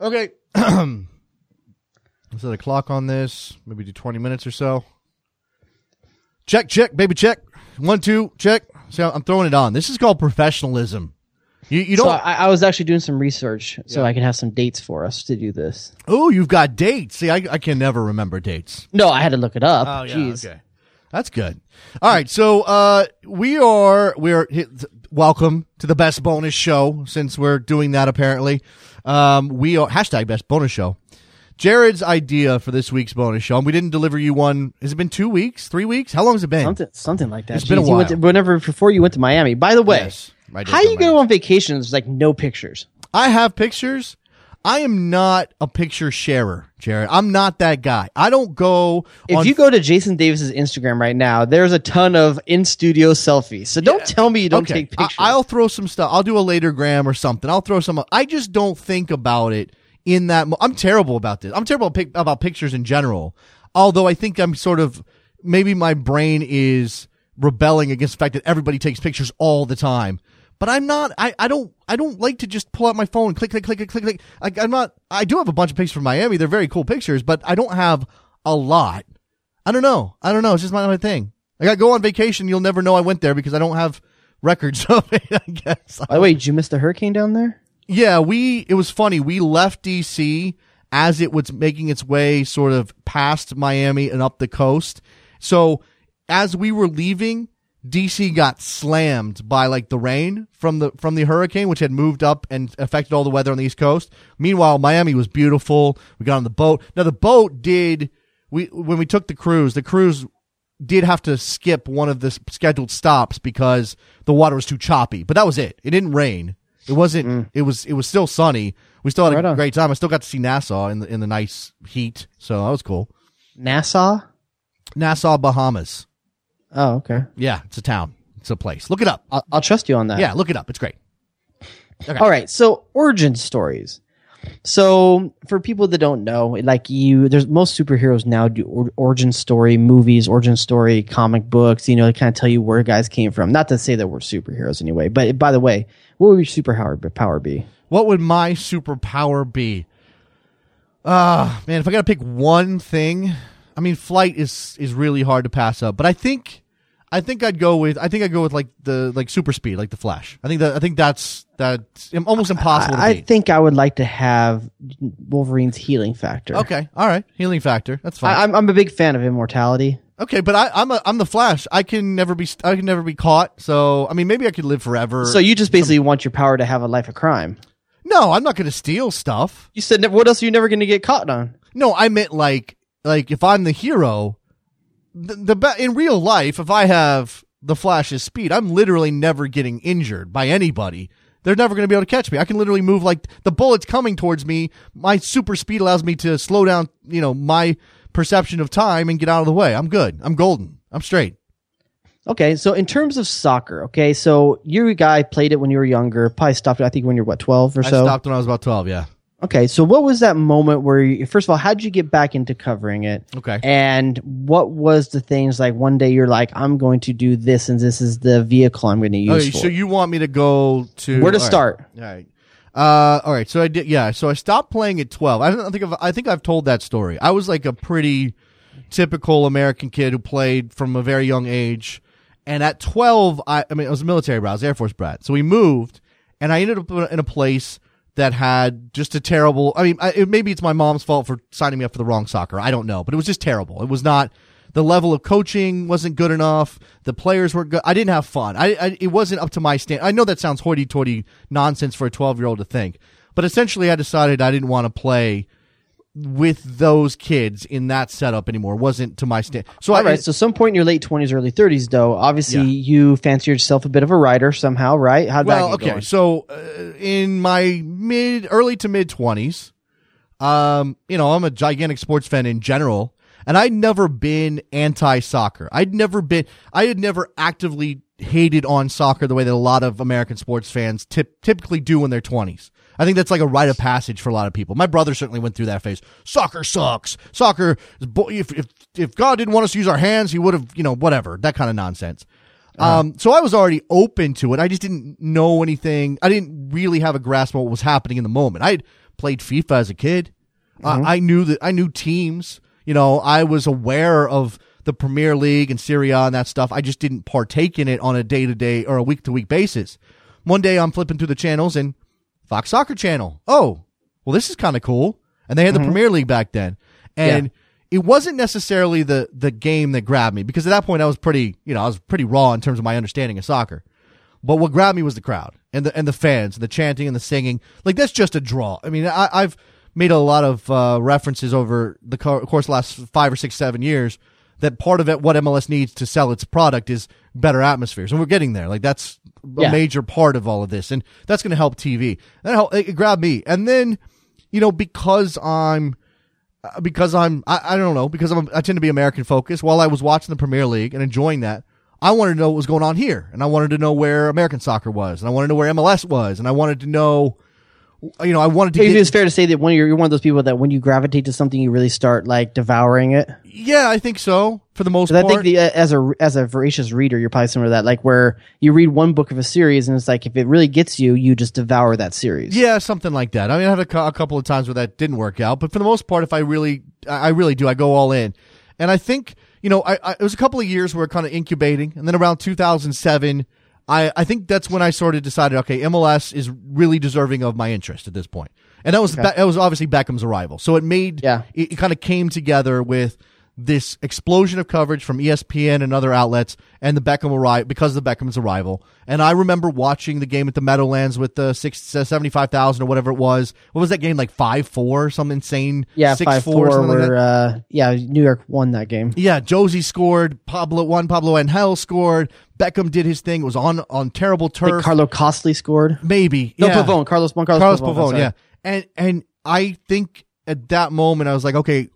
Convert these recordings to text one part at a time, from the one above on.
Okay. Let's set a clock on this. Maybe do 20 minutes or so. Check, check, baby, check. One, two, check. See, I'm throwing it on. This is called professionalism. You, you don't. I, I was actually doing some research so Yeah. I can have some dates for us to do this. oh, you've got dates. See, I, I can never remember dates. No, I had to look it up. Oh yeah, Jeez. okay. That's good. All right, so uh, we are we are welcome to the best bonus show since we're doing that. Apparently, um, we are hashtag best bonus show. Jared's idea for this week's bonus show, and we didn't deliver you one. Has it been two weeks, three weeks? How long has it been? Something, something like that. It's been a Jeez, you went while. to- whenever before you went to Miami. By the way, Yes, how you go on vacation? There's like no pictures. I have pictures. I am not a picture sharer, Jared. I'm not that guy. I don't go. If on you go to Jason Davis's Instagram right now, there's a ton of in studio selfies. So don't tell me you don't take pictures. I, will throw some stuff. I'll do a later gram or something. I'll throw some. I just don't think about it in that. Mo- I'm terrible about this. I'm terrible pic- about pictures in general. Although I think I'm sort of maybe my brain is rebelling against the fact that everybody takes pictures all the time. But I'm not. I, I don't. I don't like to just pull out my phone, click, click, click, click, click, click. I'm not. I do have a bunch of pictures from Miami. They're very cool pictures, but I don't have a lot. I don't know. I don't know. It's just not my thing. Like I go on vacation, you'll never know I went there because I don't have records of it. I guess. By the way, did you miss the hurricane down there? Yeah, we. It was funny. We left DC as it was making its way sort of past Miami and up the coast. So as we were leaving, DC got slammed by like the rain from the from the hurricane, which had moved up and affected all the weather on the East Coast. Meanwhile, Miami was beautiful. We got on the boat. Now the boat did. We when we took the cruise, the cruise did have to skip one of the scheduled stops because the water was too choppy. But that was it. It didn't rain. It wasn't. Mm. It was. It was still sunny. We still had Right a on. great time. I still got to see Nassau in the in the nice heat, so that was cool. Nassau? Nassau, Bahamas. Oh, okay. Yeah, it's a town. It's a place. Look it up. I'll, I'll trust you on that. Yeah, look it up. It's great. All right. So origin stories. So for people that don't know, like you, there's most superheroes now do or, origin story movies, origin story comic books. You know, they kind of tell you where guys came from. Not to say that we're superheroes anyway. But by the way, what would your superpower power be? What would my superpower be? Ah, man, if I got to pick one thing, I mean, flight is is really hard to pass up. But I think, I think I'd go with, I think I'd go with like the like super speed, like the Flash. I think that I think that's that's almost impossible I, I to beat. I think I would like to have Wolverine's healing factor. okay, all right, healing factor. That's fine. I, I'm I'm a big fan of immortality. okay, but I, I'm a I'm the Flash. I can never be I can never be caught. So I mean, maybe I could live forever. So you just basically want your power to have a life of crime. no, I'm not going to steal stuff. You said what else are you never going to get caught on? No, I meant like like if I'm the hero, the, the be- in real life, if I have the Flash's speed, I'm literally never getting injured by anybody. They're never going to be able to catch me. I can literally move like the bullet's coming towards me. My super speed allows me to slow down, you know, my perception of time and get out of the way. I'm good. I'm golden. I'm straight. Okay, so in terms of soccer, okay, so you're a guy played it when you were younger, probably stopped. I think when you're what twelve or I so. stopped when I was about 12. Yeah. Okay, so what was that moment where, you, first of all, how did you get back into covering it? Okay. And what was the things like one day you're like, I'm going to do this, and this is the vehicle I'm going to use Okay, so you want me to go to Where to all right. start? All right. Uh, all right. So I did. Yeah. So I stopped playing at twelve. I don't think I've, I think I've told that story. I was like a pretty typical American kid who played from a very young age. And at twelve, I, I mean, I was a military brat. I was Air Force brat. So we moved, and I ended up in a place that had just a terrible. I mean, I, it, maybe it's my mom's fault for signing me up for the wrong soccer. I don't know, but it was just terrible. It was not. The level of coaching wasn't good enough. The players were good. I didn't have fun. I, I it wasn't up to my stand. I know that sounds hoity-toity nonsense for a 12-year-old to think, but essentially, I decided I didn't want to play with those kids in that setup anymore. Wasn't to my stand. So All I right, so some point in your late twenties, early thirties, though, obviously Yeah. you fancy yourself a bit of a writer somehow, right? How'd well, that get okay. going? So uh, in my mid, early to mid twenties, um, you know, I'm a gigantic sports fan in general, and I'd never been anti soccer. I'd never been. I had never actively hated on soccer the way that a lot of American sports fans tip, typically do in their twenties. I think that's like a rite of passage for a lot of people. My brother certainly went through that phase. Soccer sucks. Soccer, bo- if if if God didn't want us to use our hands, He would have, you know, whatever that kind of nonsense. Um, so I was already open to it. I just didn't know anything. I didn't really have a grasp of what was happening in the moment. I played FIFA as a kid. Uh, I knew that I knew teams. You know, I was aware of the Premier League and Serie A and that stuff. I just didn't partake in it on a day to day or a week to week basis. One day I'm flipping through the channels and Fox Soccer Channel. Oh, well, this is kind of cool. And they had the Premier League back then. And it wasn't necessarily the, the game that grabbed me because at that point I was pretty, you know, I was pretty raw in terms of my understanding of soccer. But what grabbed me was the crowd and the and the fans and the chanting and the singing. Like that's just a draw. I mean, I, I've made a lot of uh, references over the co- course of the last five or six, seven years that part of it, what MLS needs to sell its product is better atmospheres, and we're getting there. Like that's a Yeah. major part of all of this, and that's going to help TV. That help, it grabbed me, and then you know because I'm uh, because I'm I, I don't know because I'm I tend to be American focused. While I was watching the Premier League and enjoying that, I wanted to know what was going on here, and I wanted to know where American soccer was, and I wanted to know where MLS was, and I wanted to know, you know, I wanted to Maybe get it's fair to say that when you're, you're one of those people that when you gravitate to something, you really start like devouring it. yeah, I think so for the most part. I think the, uh, as a as a voracious reader, you're probably similar to that. Like where you read one book of a series, and it's like if it really gets you, you just devour that series. Yeah, something like that. I mean, I had a, a couple of times where that didn't work out, but for the most part, if I really, I I really do, I go all in. And I think, you know, I, I it was a couple of years where kind of incubating, and then around 2007, I, I think that's when I sort of decided, okay, MLS is really deserving of my interest at this point. And that was, Be- that was obviously Beckham's arrival. So it made, Yeah. it, it kind of came together with this explosion of coverage from ESPN and other outlets and the Beckham arrival because of the Beckham's arrival. And I remember watching the game at the Meadowlands with the six, uh, 75,000 or whatever it was. What was that game? Like 5-4, some insane yeah, 6-4 five four. like uh, yeah, New York won that game. Yeah, Jozy scored. Pablo won. Pablo Angel scored. Beckham did his thing. It was on on terrible turf. Carlo Costly scored. Maybe. No, yeah. Pavone. Carlos Juan Carlos, Carlos Pavone. Pavone, yeah. And and I think at that moment I was like, okay,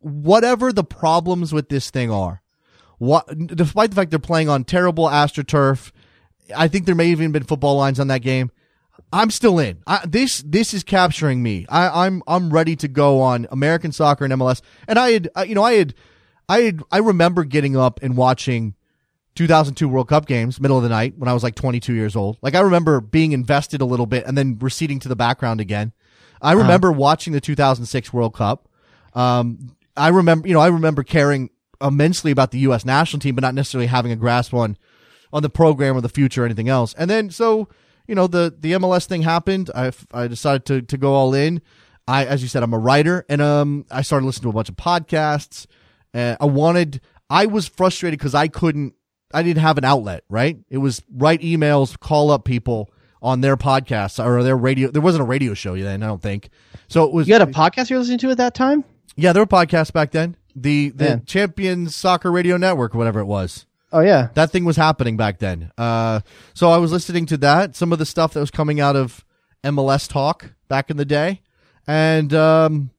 whatever the problems with this thing are, what despite the fact they're playing on terrible astroturf, I think there may have even been football lines on that game. I'm still in. I, this this is capturing me. I, I'm I'm ready to go on American soccer and MLS. And I had, you know, I had, I had, I remember getting up and watching 2002 World Cup games, middle of the night, when I was like 22 years old. Like I remember being invested a little bit and then receding to the background again. I remember watching the 2006 World Cup. Um, I remember, you know, I remember caring immensely about the U.S. national team, but not necessarily having a grasp on on the program or the future or anything else. And then, so you know, the the MLS thing happened. I I decided to to go all in. I, as you said, I'm a writer, and um, I started listening to a bunch of podcasts. I wanted. I was frustrated because I couldn't. I didn't have an outlet. Right? It was write emails, call up people on their podcasts or their radio. There wasn't a radio show then. I don't think. So it was. You had a podcast you're listening to at that time? Yeah, there were podcasts back then. The the Man. Champions Soccer Radio Network, or whatever it was. Oh yeah. That thing was happening back then. Uh, so I was listening to that, some of the stuff that was coming out of MLS Talk back in the day, and um,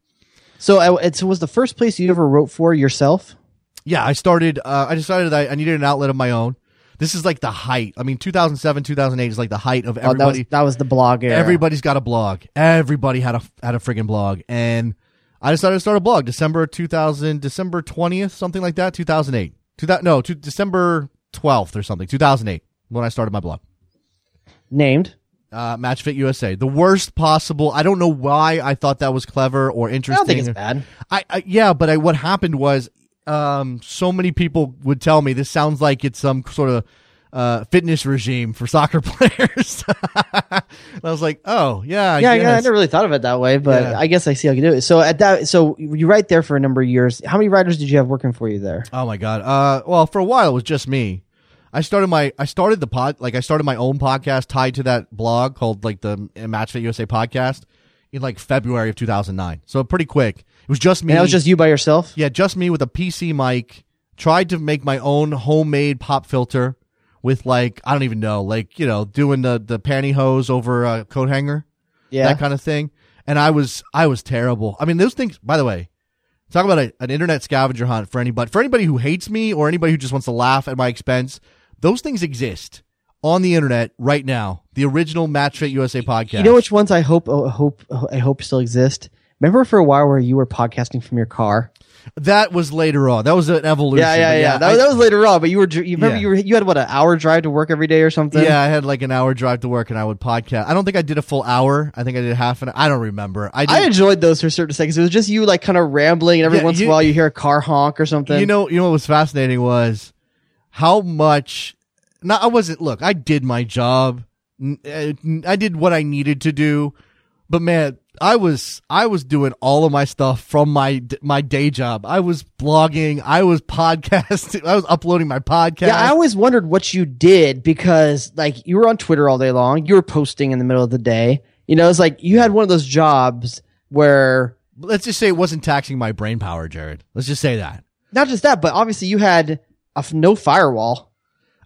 So uh, it was the first place you ever wrote for yourself. yeah, I started. Uh, I decided I, I needed an outlet of my own. This is like the height. I mean, 2007, 2008 is like the height of Oh, that was everybody. that was the blog era. Everybody's got a blog. Everybody had a had a friggin' blog, and I decided to start a blog. December 2000, December 20th, something like that. 2008. 2000, no, to December 12th or something. 2008 when I started my blog. named. uh, Match Fit USA. The worst possible. I don't know why I thought that was clever or interesting. I don't think it's bad. I, I yeah, but I, what happened was, um, so many people would tell me this sounds like it's some sort of uh, fitness regime for soccer players. I was like, oh yeah, I yeah, yeah, I never really thought of it that way, but Yeah. I guess I see how you do it. So at that, so you write there for a number of years. How many writers did you have working for you there? Oh my god. Uh, well, for a while it was just me. I started my I started the pod like I started my own podcast tied to that blog called like the Match Fit USA podcast in like February of 2009. So pretty quick. It was just me. And that was just you by yourself. Yeah, just me with a PC mic. Tried to make my own homemade pop filter with like I don't even know, like you know, doing the the pantyhose over a coat hanger, Yeah, that kind of thing. And I was I was terrible. I mean, those things. By the way, talk about a, an internet scavenger hunt for anybody for anybody who hates me or anybody who just wants to laugh at my expense. Those things exist on the internet right now. The original Match Fit USA podcast. You know which ones I hope, oh, hope, I hope still exist. Remember for a while where you were podcasting from your car? That was later on. That was an evolution. Yeah, yeah, but yeah. That, I- that was later on, but you were you remember Yeah. you were you had what an hour drive to work every day or something. yeah, I had like an hour drive to work, and I would podcast. I don't think I did a full hour. I think I did half an. I don't remember. I did. I enjoyed those for certain seconds. It was just you like kind of rambling, and every Yeah, once in a while you hear a car honk or something. you know, you know what was fascinating was how much. Not, I wasn't. Look, I did my job. N- eh, I did what I needed to do, but man, I was I was doing all of my stuff from my my day job. I was blogging. I was podcasting. I was uploading my podcast. Yeah, I always wondered what you did because like you were on Twitter all day long, you were posting in the middle of the day. You know, it's like you had one of those jobs where Let's just say it wasn't taxing my brain power, Jared. Let's just say that. not just that, but obviously you had a f- no firewall.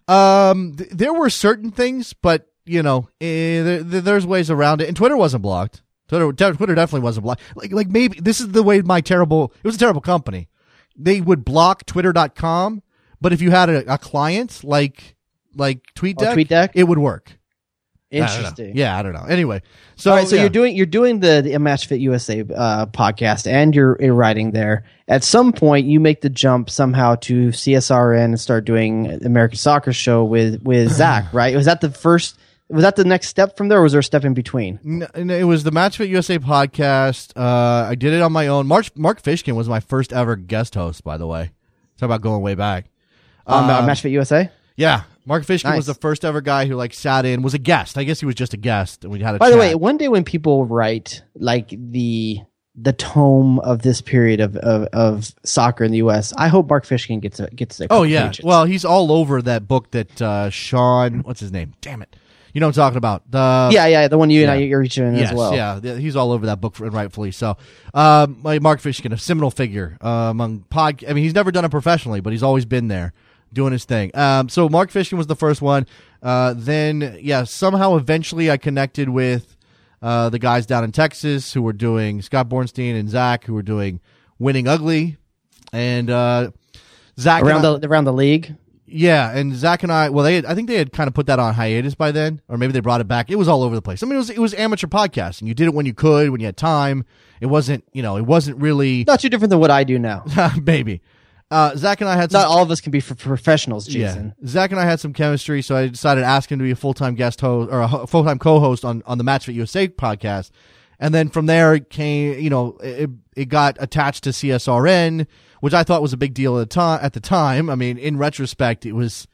Um, th- there were certain things, but you know, eh, there, there- there's ways around it. And Twitter wasn't blocked. Twitter, Twitter definitely wasn't blocked. Like, like maybe this is the way my terrible. It was a terrible company. They would block Twitter.com, but if you had a, a client like like TweetDeck, Oh, TweetDeck? it would work. I. Interesting. Yeah, I don't know. Anyway, so All right, so yeah. you're doing you're doing the, the Match Fit USA uh, podcast, and you're, you're writing there. At some point, you make the jump somehow to CSRN and start doing American Soccer Show with with Zach. Right? Was that the first? Was that the next step from there, or was there a step in between? N- n- It was the Match Fit USA podcast. Uh, I did it on my own. Mark Mark Fishkin was my first ever guest host, by the way. Talk about going way back. Um, Um, Match Fit USA. Yeah, Mark Fishkin Nice. was the first ever guy who like sat in, was a guest. I guess he was just a guest, and we had a. By the way, one day when people write like the the tome of this period of, of, of soccer in the U.S., I hope Mark Fishkin gets a gets a oh yeah, pages. well he's all over that book that uh, Sean, what's his name? Damn it, you know what I'm talking about. The yeah, yeah, the one you and I yeah. you're reaching Yes, as well. yeah, he's all over that book, and rightfully so. Um, my Mark Fishkin, a seminal figure uh, among pod. I mean, he's never done it professionally, but he's always been there doing his thing. Um, so Mark Fishkin was the first one. Uh, then yeah, somehow eventually I connected with uh, the guys down in Texas who were doing Scott Bornstein and Zach who were doing Winning Ugly, and uh, Zach around I- the around the league. Yeah, and Zach and I, well, they, had, I think they had kind of put that on hiatus by then, or maybe they brought it back. It was all over the place. I mean, it was it was amateur podcasting. You did it when you could, when you had time. It wasn't, you know, it wasn't really Not too different than what I do now. maybe. Uh, Zach and I had some, Not all of us can be for professionals, Jason. yeah. Zach and I had some chemistry, so I decided to ask him to be a full time guest host or a full time co host on on the Match Fit USA podcast. And then from there it came, you know, it, it got attached to CSRN, which I thought was a big deal at the time. At the time, I mean, in retrospect, it was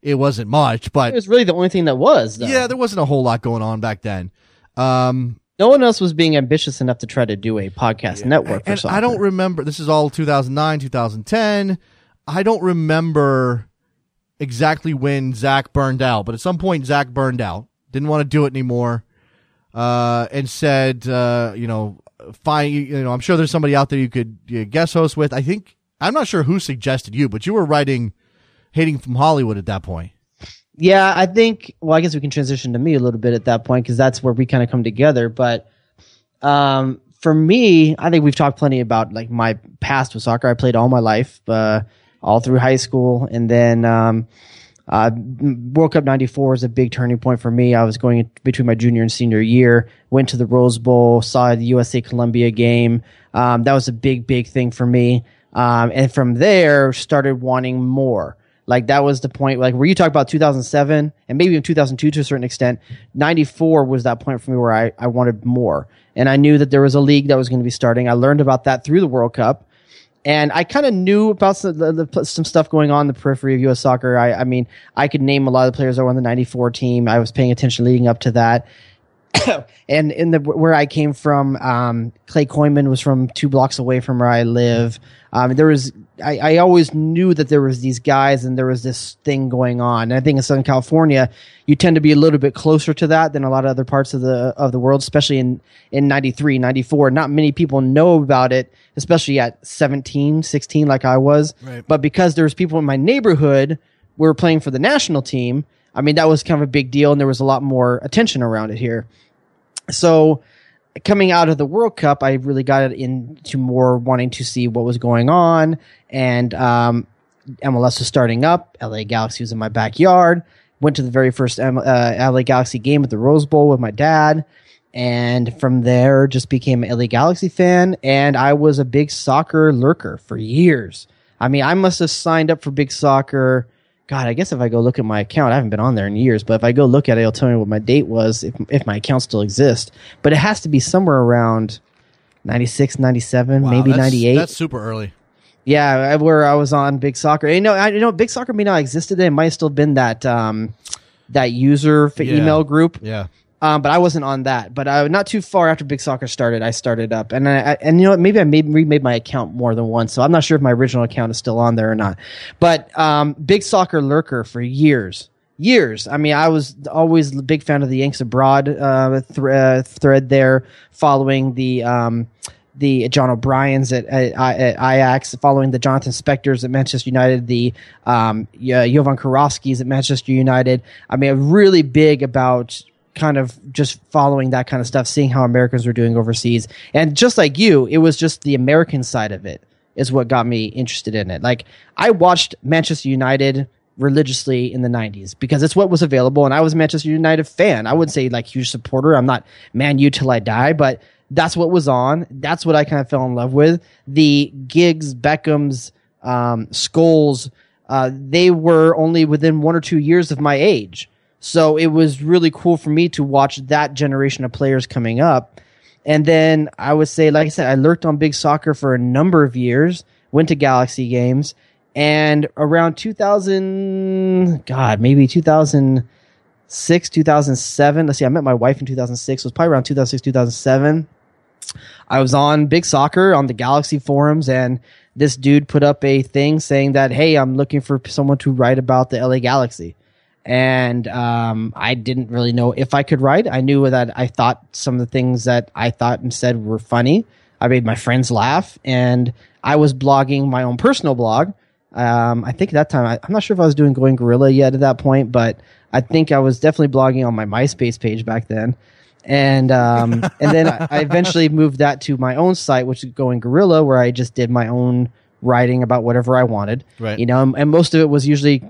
it wasn't much, but It was really the only thing that was. Though. yeah, there wasn't a whole lot going on back then. Um, no one else was being ambitious enough to try to do a podcast network for and. I don't remember. This is all 2009, 2010. I don't remember exactly when Zach burned out, but at some point Zach burned out, didn't want to do it anymore, uh, and said, uh, you know, You, you know, I'm sure there's somebody out there you could you guest host with. I think I'm not sure who suggested you, but you were writing "Hating from Hollywood" at that point. Yeah, I think. Well, I guess we can transition to me a little bit at that point because that's where we kind of come together. But um, for me, I think we've talked plenty about like my past with soccer. I played all my life, uh, all through high school, and then um, uh, World Cup '94 was a big turning point for me. I was going between my junior and senior year. Went to the Rose Bowl, saw the USA Colombia game. Um, that was a big, big thing for me. Um, and from there, started wanting more. Like that was the point. Like where you talk about 2007 and maybe even 2002 to a certain extent, 94 was that point for me where I, I wanted more. And I knew that there was a league that was going to be starting. I learned about that through the World Cup. And I kind of knew about some, the, the, some stuff going on in the periphery of U.S. soccer. I, I mean, I could name a lot of the players that were on the 94 team. I was paying attention leading up to that. and in the where I came from, um, Cle Kooiman was from two blocks away from where I live. Um, there was I, I always knew that there was these guys and there was this thing going on. And I think in Southern California, you tend to be a little bit closer to that than a lot of other parts of the of the world, especially in in 93, 94. Not many people know about it, especially at 17, 16 like I was. Right. But because there was people in my neighborhood who were playing for the national team, I mean that was kind of a big deal and there was a lot more attention around it here so coming out of the World Cup, I really got into more wanting to see what was going on, and um, MLS was starting up. LA Galaxy was in my backyard. Went to the very first M- uh, LA Galaxy game at the Rose Bowl with my dad, and from there just became an LA Galaxy fan. And I was a big soccer lurker for years. I mean, I must have signed up for big soccer. God, I guess if I go look at my account, I haven't been on there in years, but if I go look at it, it'll tell me what my date was if, if my account still exists. But it has to be somewhere around 96, 97, Wow, maybe that's- 98. That's super early. Yeah, where I was on Big Soccer. You know, I you know Big Soccer may not existed. Then. It might have still been that um, that user Yeah. email group. Yeah. Um, but I wasn't on that. But uh, not too far after Big Soccer started, I started up, and I, I and you know what? Maybe I made remade my account more than once, so I'm not sure if my original account is still on there or not. But um, Big Soccer lurker for years, years. I mean, I was always a big fan of the Yanks Abroad uh, thr uh, thread there, following the. Um, the John O'Brien's at, at, at Ajax, following the Jonathan Spectors at Manchester United, the um, Jovan at Manchester United. I mean, I'm really big about kind of just following that kind of stuff, seeing how Americans were doing overseas. And just like you, it was just the American side of it is what got me interested in it. Like, I watched Manchester United religiously in the 90s because it's what was available and I was a Manchester United fan. I wouldn't say like huge supporter. I'm not Man U till I die, but that's what was on. That's what I kind of fell in love with. The Giggs, Beckham's, um, Scholes, uh, they were only within one or two years of my age. So it was really cool for me to watch that generation of players coming up. And then I would say, like I said, I lurked on big soccer for a number of years, went to Galaxy games, and around 2000, God, maybe 2006, 2007. Let's see, I met my wife in 2006. It was probably around 2006, 2007. I was on Big Soccer on the Galaxy forums, and this dude put up a thing saying that, hey, I'm looking for someone to write about the LA Galaxy. And um, I didn't really know if I could write. I knew that I thought some of the things that I thought and said were funny. I made my friends laugh, and I was blogging my own personal blog. Um, I think at that time, I, I'm not sure if I was doing Going Gorilla yet at that point, but I think I was definitely blogging on my MySpace page back then and um, and then I, I eventually moved that to my own site, which is Going Gorilla, where I just did my own writing about whatever I wanted. Right. You know, and, and most of it was usually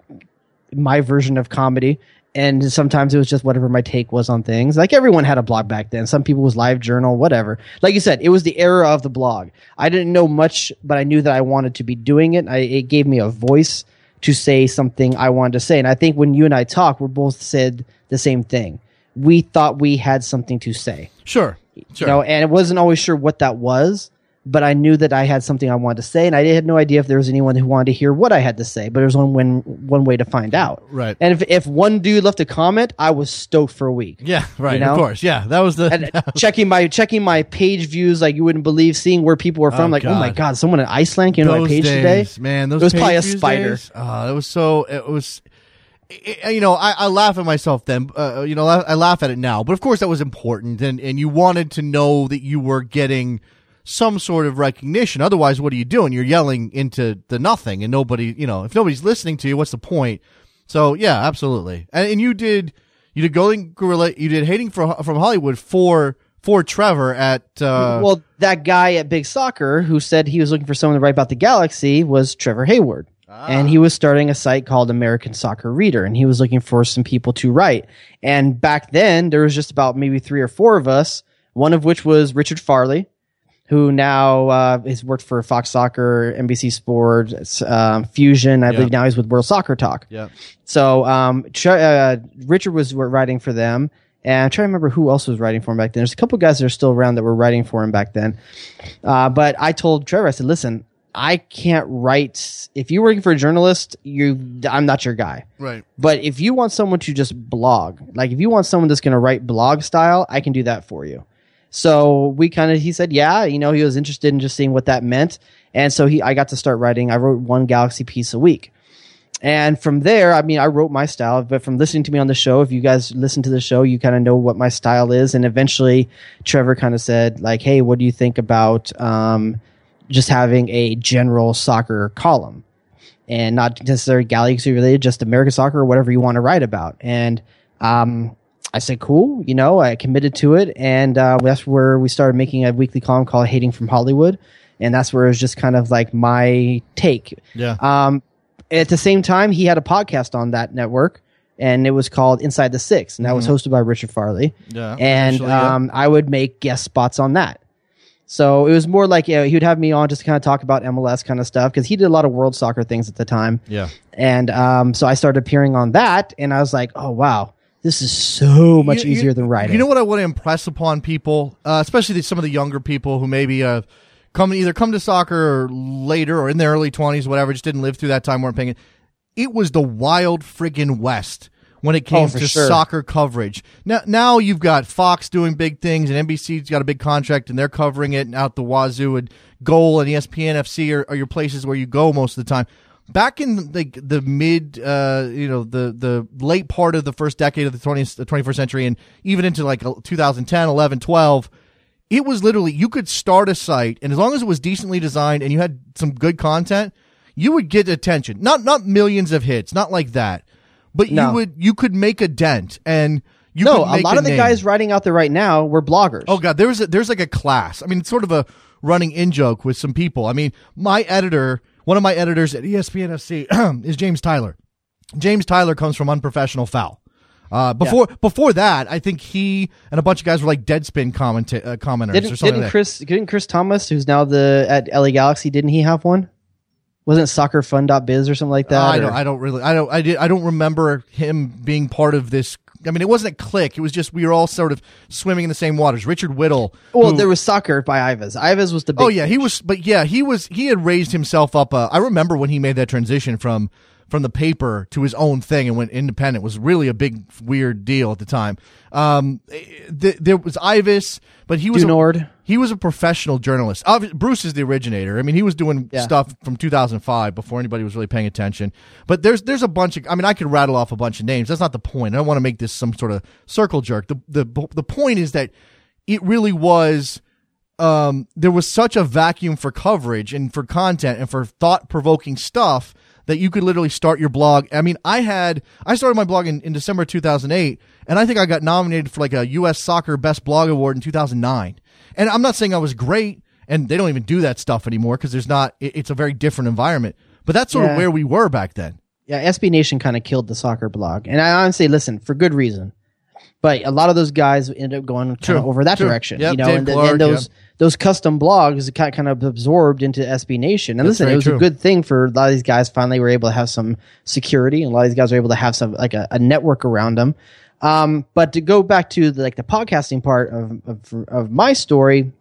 my version of comedy, and sometimes it was just whatever my take was on things. Like everyone had a blog back then. Some people was live journal, whatever. Like you said, it was the era of the blog. I didn't know much, but I knew that I wanted to be doing it. I, it gave me a voice to say something I wanted to say, and I think when you and I talk, we both said the same thing we thought we had something to say. Sure. Sure. You know, and it wasn't always sure what that was, but I knew that I had something I wanted to say, and I had no idea if there was anyone who wanted to hear what I had to say. But there was one one, one way to find out. Right. And if if one dude left a comment, I was stoked for a week. yeah. Right. know? Of course. Yeah. That was the. And checking my checking my page views like you wouldn't believe, seeing where people were from. Oh, like, oh my God. god, someone in Iceland came to my page days, today. man. Those It was probably a spider. days, Oh, it was so. It was. it- you know, I, I laugh at myself then. Uh, you know, I, I laugh at it now. But of course, that was important, and and you wanted to know that you were getting some sort of recognition. Otherwise, what are you doing? You're yelling into the nothing, and nobody. You know, if nobody's listening to you, what's the point? So yeah, absolutely. And, and you did you did Going Gorilla. You did hating for, from Hollywood for for Trevor at. Uh, well, that guy at Big Soccer who said he was looking for someone to write about the Galaxy was Trevor Hayward. And he was starting a site called American Soccer Reader, and he was looking for some people to write. And back then, there was just about maybe three or four of us, one of which was Richard Farley, who now uh, has worked for Fox Soccer, NBC Sports, um, Fusion. I Yeah. believe now he's with World Soccer Talk. yeah. So um, uh, Richard was writing for them, and I'm trying to remember who else was writing for him back then. There's a couple guys that are still around that were writing for him back then. Uh, but I told Trevor, I said, "Listen, I can't write. If you're working for a journalist, you, I'm not your guy. Right. But if you want someone to just blog, like if you want someone that's going to write blog style, I can do that for you." So we kind of, he said, yeah, you know, he was interested in just seeing what that meant. And so he, I got to start writing. I wrote one Galaxy piece a week. And from there, I mean, I wrote my style, but from listening to me on the show, if you guys listen to the show, you kind of know what my style is. And eventually Trevor kind of said like, Hey, what do you think about, um, just having a general soccer column and not necessarily Galaxy related, just American soccer or whatever you want to write about. And, um, I said, cool, you know, I committed to it. And, uh, that's where we started making a weekly column called Hating from Hollywood. And that's where it was just kind of like my take. Yeah. Um, at the same time, he had a podcast on that network and it was called Inside the Six, and that was hosted by Richard Farley. Yeah, and initially, yeah. um, I would make guest spots on that. So it was more like uh, he would have me on just to kind of talk about MLS kind of stuff because he did a lot of world soccer things at the time. Yeah. And um, so I started appearing on that, and I was like, oh wow, this is so much You- you- easier than writing. You know what I want to impress upon people, uh, especially the, some of the younger people who maybe uh, come either come to soccer later or in their early twenties, whatever, just didn't live through that time, weren't paying it. It was the wild friggin' west when it came Oh, to sure. soccer coverage. Now, now you've got Fox doing big things, and NBC's got a big contract, and they're covering it and out the wazoo. And Goal and ESPN FC are, are your places where you go most of the time. Back in like the mid, uh, you know, the the late part of the first decade of the 20th, the 21st century, and even into like 2010, 11, 12, it was literally you could start a site, and as long as it was decently designed and you had some good content, you would get attention. Not not millions of hits, not like that, but No. you would you could make a dent, and you no, a lot of the name. guys writing out there right now were bloggers. Oh god, there's a, there's like a class. I mean, it's sort of a running in joke with some people. I mean, my editor, one of my editors at ESPN FC is James Tyler. James Tyler comes from Unprofessional Foul. Uh, before before that, I think he and a bunch of guys were like Deadspin commenta- uh, commenters or didn't, something. didn't like that. Chris didn't Chris Thomas, who's now the at LA Galaxy, didn't he have one? Wasn't it soccerfund.biz or something like that? I don't. I don't really. I don't. I did. I don't remember him being part of this. I mean, it wasn't a clique. It was just we were all sort of swimming in the same waters. Richard Whittle. well, who- there was soccer by Ives. Ives was the big Oh yeah, he was. But yeah, he was. He had raised himself up. Uh, I remember when he made that transition from from the paper to his own thing and went independent. It was really a big weird deal at the time. Um, th- there was Ives, but he was a, Dunord. He was a professional journalist. Obvi- Bruce is the originator. I mean, he was doing Yeah. stuff from 2005 before anybody was really paying attention. But there's there's a bunch of. I mean, I could rattle off a bunch of names. That's not the point. I don't want to make this some sort of circle jerk. The the the point is that it really was um, there was such a vacuum for coverage and for content and for thought provoking stuff that you could literally start your blog. I mean, I had I started my blog in, in December 2008, and I think I got nominated for like a U.S. Soccer Best Blog Award in 2009. And I'm not saying I was great, and they don't even do that stuff anymore because there's not. It, it's a very different environment. But that's sort Yeah. of where we were back then. Yeah, SB Nation kind of killed the soccer blog, and I honestly listen for good reason. But a lot of those guys ended up going kind of over that true. direction, Yep, you know, and, Clark, and those yep. those custom blogs got kind of absorbed into SB Nation. And That's listen, it was true. a good thing for a lot of these guys. Finally, were able to have some security, and a lot of these guys were able to have some like a, a network around them. Um, but to go back to the, like the podcasting part of, of of my story,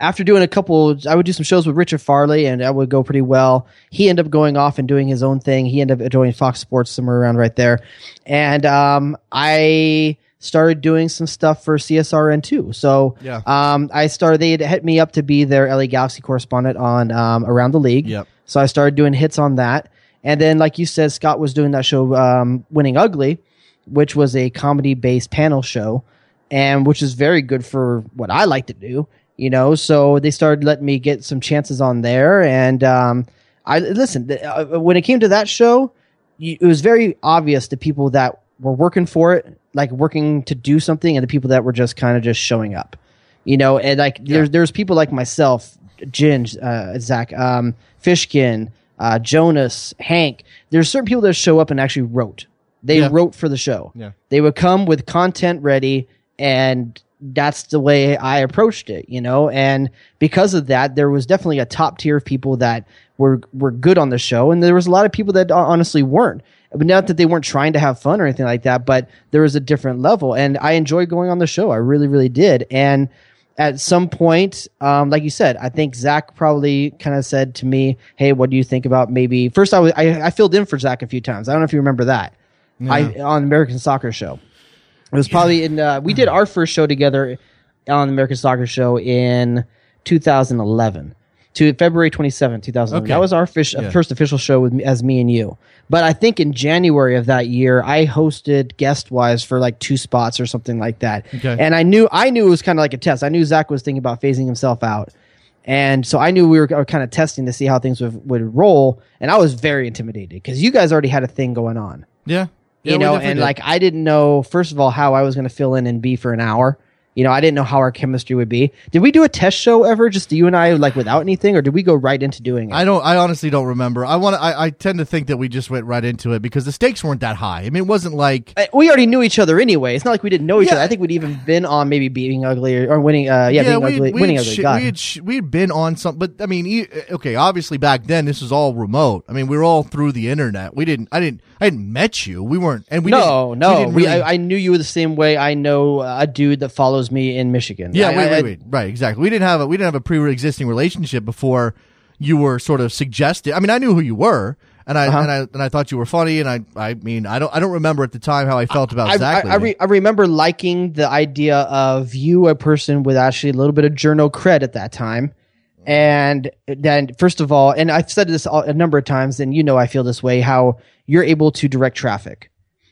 after doing a couple, I would do some shows with Richard Farley, and that would go pretty well. He ended up going off and doing his own thing. He ended up joining Fox Sports somewhere around right there, and um, I started doing some stuff for CSRN too. So Yeah. um, I started. They had hit me up to be their LA Galaxy correspondent on um, Around the League. Yep. So I started doing hits on that, and then like you said, Scott was doing that show, um, Winning Ugly, which was a comedy based panel show, and which is very good for what I like to do. You know, so they started letting me get some chances on there, and um, I listen. th- Uh, when it came to that show, you, it was very obvious the people that were working for it, like working to do something, and the people that were just kind of just showing up. You know, and like there's there's people like myself, Ginge, uh, Zach, um, Fishkin, uh, Jonas, Hank. There's certain people that show up and actually wrote. They Yeah. wrote for the show. Yeah. They would come with content ready, and that's the way I approached it. You know, and because of that, there was definitely a top tier of people that were were good on the show, and there was a lot of people that honestly weren't. But not that they weren't trying to have fun or anything like that, but there was a different level, and I enjoyed going on the show. I really, really did, and at some point, um, like you said, I think Zach probably kind of said to me, "Hey, what do you think about maybe?" First, I was I, I filled in for Zach a few times. I don't know if you remember that. I on American Soccer Show. It was probably in. Uh, we did our first show together on American Soccer Show in 2011 to February 27, 2011. Okay. That was our fish, uh, Yeah. first official show with me, as me and you. But I think in January of that year, I hosted guest wise for like two spots or something like that. Okay. And I knew I knew it was kind of like a test. I knew Zach was thinking about phasing himself out. And so I knew we were kind of testing to see how things would, would roll. And I was very intimidated because you guys already had a thing going on Yeah. You know, and like I didn't know first of all how I was going to fill in and be for an hour, You know, I didn't know how our chemistry would be. Did we do a test show ever, just you and I, like without anything, or did we go right into doing it? I don't. I honestly don't remember. I want. I, I tend to think that we just went right into it because the stakes weren't that high. I mean, it wasn't like Uh, we already knew each other anyway. It's not like we didn't know each Yeah. other. I think we'd even been on maybe being ugly or, or winning. Uh, yeah, being we ugly, we winning had ugly. sh- we had sh- we had been on some, but I mean, e- okay, obviously back then this was all remote. I mean, we were all through the internet. We didn't. I didn't. I hadn't met you. We weren't. And we no, didn't, no. We didn't really, I, I knew you the same way I know uh, a dude that follows me in Michigan. yeah, I- wait, I- wait, wait. Right, exactly. We didn't have a we didn't have a pre-existing relationship before you were sort of suggested. I mean, I knew who you were. And I, Uh-huh. and I and I thought you were funny, and I I mean I don't I don't remember at the time how I felt about I, Zach. I, I, re- I remember liking the idea of you, a person with actually a little bit of journal cred at that time. And then, first of all, and I've said this a a number of times, and you know I feel this way, how you're able to direct traffic.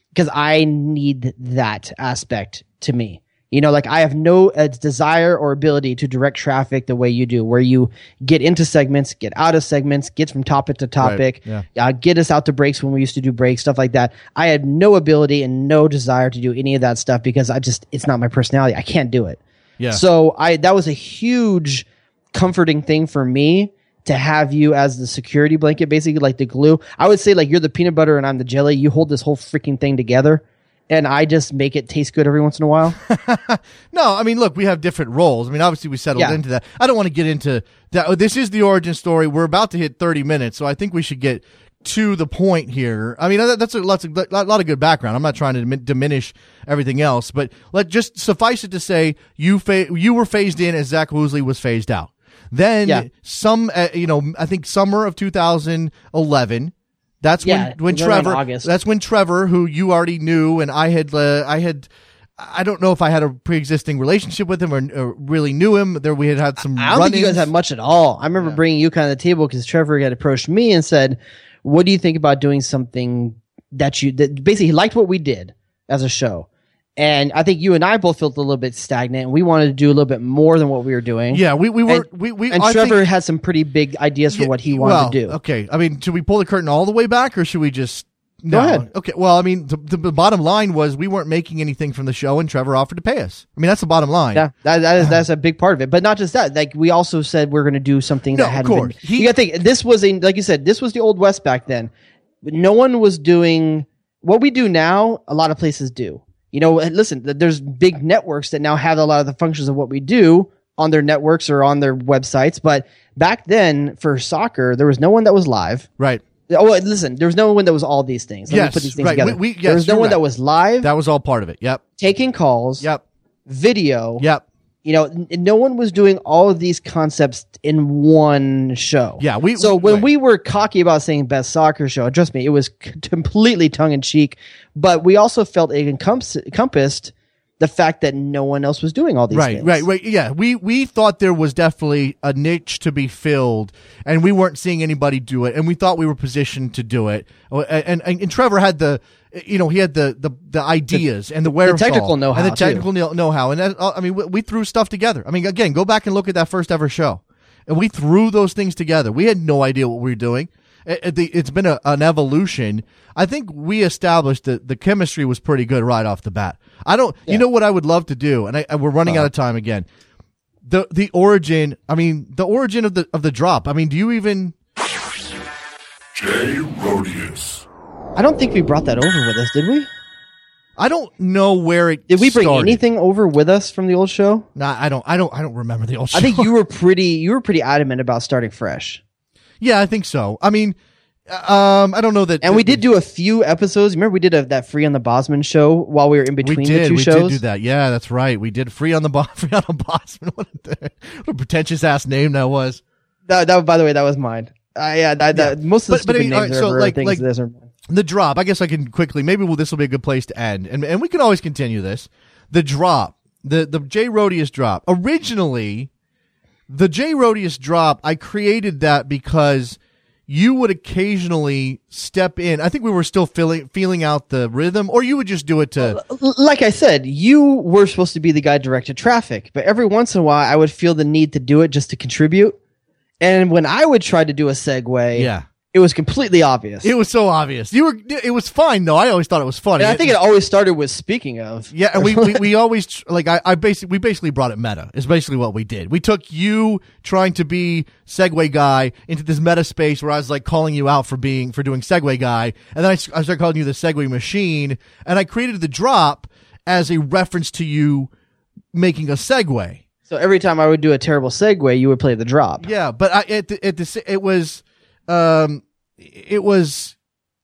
Because I need that aspect to me. You know, like I have no uh, desire or ability to direct traffic the way you do, where you get into segments, get out of segments, get from topic to topic, yeah. uh, get us out to breaks when we used to do breaks, stuff like that. I had no ability and no desire to do any of that stuff because I just, it's not my personality. I can't do it. yeah. So I, that was a huge comforting thing for me to have you as the security blanket, basically like the glue. I would say like you're the peanut butter and I'm the jelly. You hold this whole freaking thing together. And I just make it taste good every once in a while. No, I mean, look, we have different roles. I mean, obviously, we settled Yeah. into that. I don't want to get into that. Oh, This is the origin story. We're about to hit 30 minutes, so I think we should get to the point here. I mean, that's a, lots of, a lot of good background. I'm not trying to dimin- diminish everything else, but let just suffice it to say you fa- you were phased in as Zach Woosley was phased out. Then Yeah. some, uh, you know, I think summer of 2011. That's Yeah, when when it was around Trevor. August. That's when Trevor, who you already knew, and I had, uh, I had. I don't know if I had a pre-existing relationship with him or, or really knew him. There we had had some. I don't think you guys had much at all. I remember bringing you kind of the table because Trevor had approached me and said, "What do you think about doing something that you that basically he liked what we did as a show?" And I think you and I both felt a little bit stagnant, and we wanted to do a little bit more than what we were doing. Yeah, we we were we we. and I Trevor think- had some pretty big ideas for yeah, what he wanted well, to do. Okay, I mean, should we pull the curtain all the way back, or should we just? No. ahead. Okay. Well, I mean, the, the, bottom line was we weren't making anything from the show, and Trevor offered to pay us. I mean, that's the bottom line. Yeah, that, that is that's a big part of it. But not just that. Like we also said, we're going to do something No, that of had course. Been, He- you got to think this was a like you said, this was the old west back then. But no one was doing what we do now. A lot of places do. You know, listen, there's big networks that now have a lot of the functions of what we do on their networks or on their websites. But back then, for soccer, there was no one that was live. Right. Oh, listen, there was no one that was all these things. Let Yes, me put these things right. together. We- we- there was no one that was live, That was all part of it. Yep. taking calls, Yep. video, Yep. You know, n- no one was doing all of these concepts in one show. Yeah, we- So when we were cocky about saying best soccer show, trust me, it was c- completely tongue in cheek. But we also felt it encompass- encompassed the fact that no one else was doing all these Right, things. right, right. Yeah, we we thought there was definitely a niche to be filled, and we weren't seeing anybody do it, and we thought we were positioned to do it. Oh, And and, and Trevor had the, you know, he had the the, the ideas and the wherewithal, technical know-how, and the technical know- know-how, and that, uh, I mean, we, we threw stuff together. I mean, again, go back and look at that first ever show, and we threw those things together. We had no idea what we were doing. It, it- the- it's been a, an evolution. I think we established that the chemistry was pretty good right off the bat. I don't, you know what I would love to do, and, I, and we're running out of time again. The the origin, I mean, the origin of the of the drop. I mean, do you even? Jay Rodius. I don't think we brought that over with us, did we? I don't know where it Did we bring started. anything over with us from the old show? Nah, I don't. I don't. I don't remember the old. Show. I think you were pretty you were pretty adamant about starting fresh. yeah, I think so. I mean, um, I don't know that. And we did do a few episodes. Remember we did a, that free on the Bosman show while we were in We between did. the two we shows. We did do that. Yeah, that's right. We did free on the bo- free on the Bosman. What a, what a pretentious ass name that was. That, that by the way, that was mine. Uh, yeah, that, that, most of the But- but I stupid mean, names right, are so, like- things like- that are- The drop. I guess I can quickly. Maybe well, this will be a good place to end, and and we can always continue this. The drop. The the J Rodius drop. Originally, the J Rodius drop. I created that because you would occasionally step in. I think we were still feeling feeling out the rhythm, or you would just do it to. Like I said, you were supposed to be the guy directed traffic, but every once in a while, I would feel the need to do it just to contribute. And when I would try to do a segue, Yeah. It was completely obvious. It was so obvious. You were. It was fine though. I always thought it was funny. and I think it always started with speaking of. Yeah, and we, we, we always like I, I basically we basically brought it meta. Is basically what we did. We took you trying to be Segue guy into this meta space where I was like calling you out for being for doing Segue guy, and then I started calling you the Segue machine, and I created the drop as a reference to you making a Segue. So every time I would do a terrible segue, you would play the drop. Yeah, but I, at the, at the it was um it was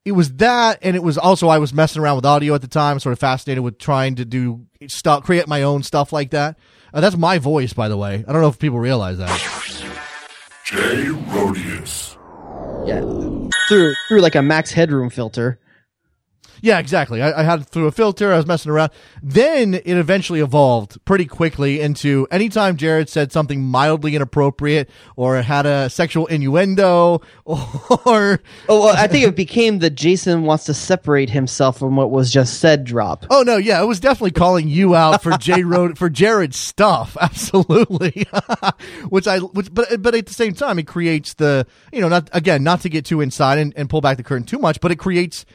it was that and it was also I was messing around with audio at the time, sort of fascinated with trying to do stuff, create my own stuff like that. Uh, that's my voice, by the way. I don't know if people realize that. Jay Rodius. Yeah, through through like a max headroom filter. Yeah, exactly. I, I had it through a filter. I was messing around. Then it eventually evolved pretty quickly into anytime Jared said something mildly inappropriate or had a sexual innuendo or Oh, well, I think it became the Jason wants to separate himself from what was just said drop. Oh no, yeah, it was definitely calling you out for J Road for Jared's stuff, absolutely. which I, which, but but at the same time, it creates the you know not again not to get too inside and, and pull back the curtain too much, but it creates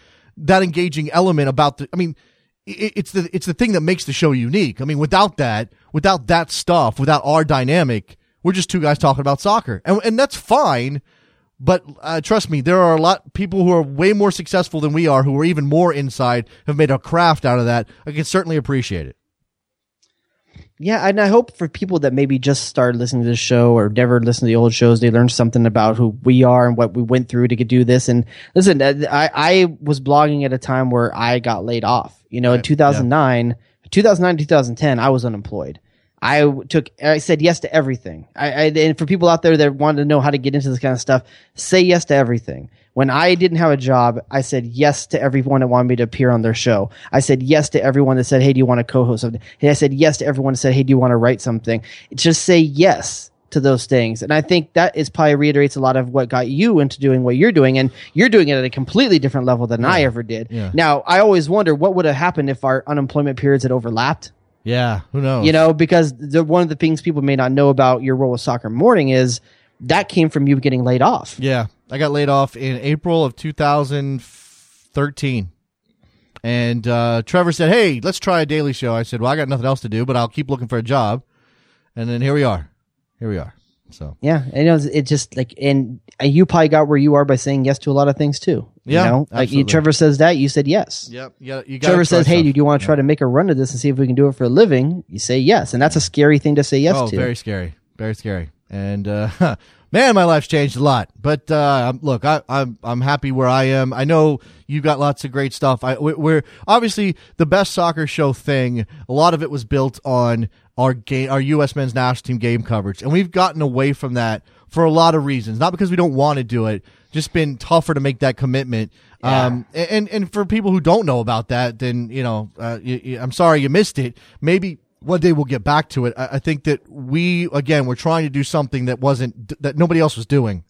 that engaging element about the. I mean, it, it's the it's the thing that makes the show unique. I mean, without that, without that stuff, without our dynamic, we're just two guys talking about soccer, and and that's fine. But uh, trust me, there are a lot people who are way more successful than we are, who are even more inside, have made a craft out of that. I can certainly appreciate it. Yeah, and I hope for people that maybe just started listening to this show or never listened to the old shows, they learned something about who we are and what we went through to do this. And listen, uh, I, I was blogging at a time where I got laid off. You know, in 2009, 2009, 2010, I was unemployed. I took, I said yes to everything. I, I, and for people out there that want to know how to get into this kind of stuff, say yes to everything. When I didn't have a job, I said yes to everyone that wanted me to appear on their show. I said yes to everyone that said, Hey, do you want to co-host something? And I said yes to everyone that said, Hey, do you want to write something? Just say yes to those things. And I think that is probably reiterates a lot of what got you into doing what you're doing. And you're doing it at a completely different level than I ever did. Yeah. Now, I always wonder what would have happened if our unemployment periods had overlapped Yeah, who knows? you know, because the, one of the things people may not know about your role with Soccer Morning is that came from you getting laid off. Yeah, I got laid off in April of 2013. And uh, Trevor said, "Hey, let's try a daily show." I said, "Well, I got nothing else to do, but I'll keep looking for a job." And then here we are. Here we are. So Yeah, and it, was, it just like, and you probably got where you are by saying yes to a lot of things too. Yeah, you know? like you. Trevor says that you said yes. Yep. Yeah. You. Trevor says, "Hey, do you want to try to make a run of this and see if we can do it for a living?" You say yes, and that's a scary thing to say yes oh, to. very scary. Very scary. And uh, man, my life's changed a lot. But uh, I'm- look, I, I'm I'm happy where I am. I know you've got lots of great stuff. I we're obviously the best soccer show thing. A lot of it was built on our game, our U.S. men's national team game coverage, and we've gotten away from that for a lot of reasons. Not because we don't want to do it, just been tougher to make that commitment. Um, and and for people who don't know about that, then you know, uh, you, you- I'm sorry you missed it. Maybe one day we'll get back to it. I, I think that we again we're trying to do something that wasn't that nobody else was doing.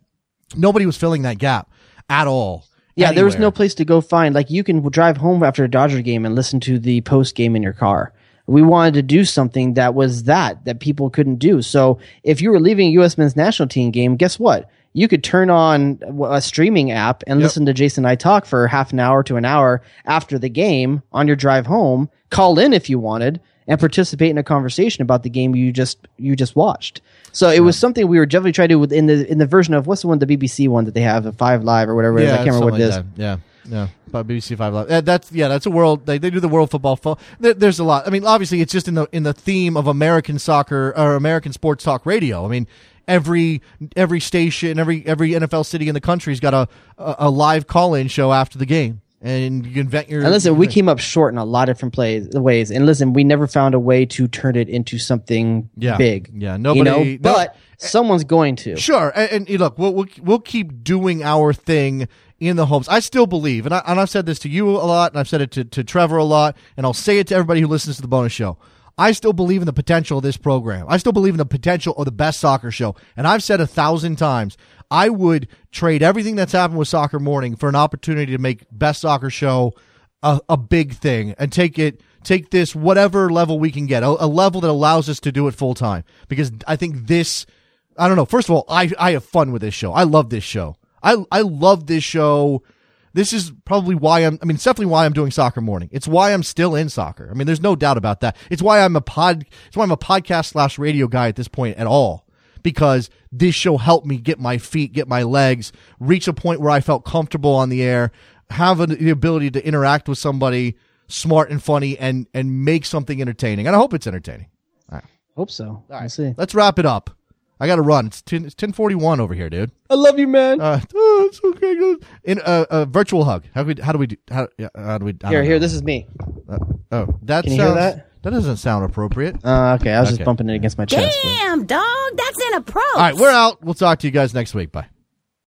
Nobody was filling that gap at all. Yeah, there was no place to go find. Like you can drive home after a Dodger game and listen to the post game in your car. We wanted to do something that was that that people couldn't do. So if you were leaving a U.S. men's national team game, guess what? You could turn on a streaming app and listen to Jason and I talk for half an hour to an hour after the game on your drive home. Call in if you wanted and participate in a conversation about the game you just you just watched. So it was something we were definitely trying to do in the in the version of what's the one the BBC one that they have, the Five Live or whatever. it is. I can't remember what it is. like that. Yeah, yeah. About BBC Five Live. Uh, that's yeah. That's a world. They, they do the World Football. Fo- there, there's a lot. I mean, obviously, it's just in the in the theme of American soccer or American sports talk radio. I mean, every every station, every every NFL city in the country's got a a, a live call in show after the game, and you can vent your. And listen, we came up short in a lot of different plays, ways. And listen, we never found a way to turn it into something Yeah. big. Yeah, you nobody- know, no- but someone's going to. Sure, and, and look, we'll, we'll we'll keep doing our thing in the homes. I still believe, and I and I've said this to you a lot, and I've said it to, to Trevor a lot, and I'll say it to everybody who listens to the bonus show. I still believe in the potential of this program. I still believe in the potential of the best soccer show, and I've said a thousand times, I would trade everything that's happened with Soccer Morning for an opportunity to make best soccer show a, a big thing and take it take this whatever level we can get a, a level that allows us to do it full time because i think this i don't know first of all i i have fun with this show i love this show I I love this show. This is probably why I'm. I mean, it's definitely why I'm doing soccer morning. It's why I'm still in soccer. I mean, there's no doubt about that. It's why I'm a pod. It's why I'm a podcast slash radio guy at this point at all because this show helped me get my feet, get my legs, reach a point where I felt comfortable on the air, have an, the ability to interact with somebody smart and funny, and and make something entertaining. And I hope it's entertaining. I hope so. We'll see. Let's wrap it up. I got to run. It's ten. It's ten forty one over here, dude. I love you, man. Uh, oh, it's okay. good. In a uh, uh, virtual hug. How do we? How do we do? How, yeah, how do we? I here, here. know. This is me. Oh, that Can you hear that? That doesn't sound appropriate. Uh, okay, I was Okay. just bumping it against my chest. but- Damn, dog, that's an approach. All right, we're out. We'll talk to you guys next week. Bye.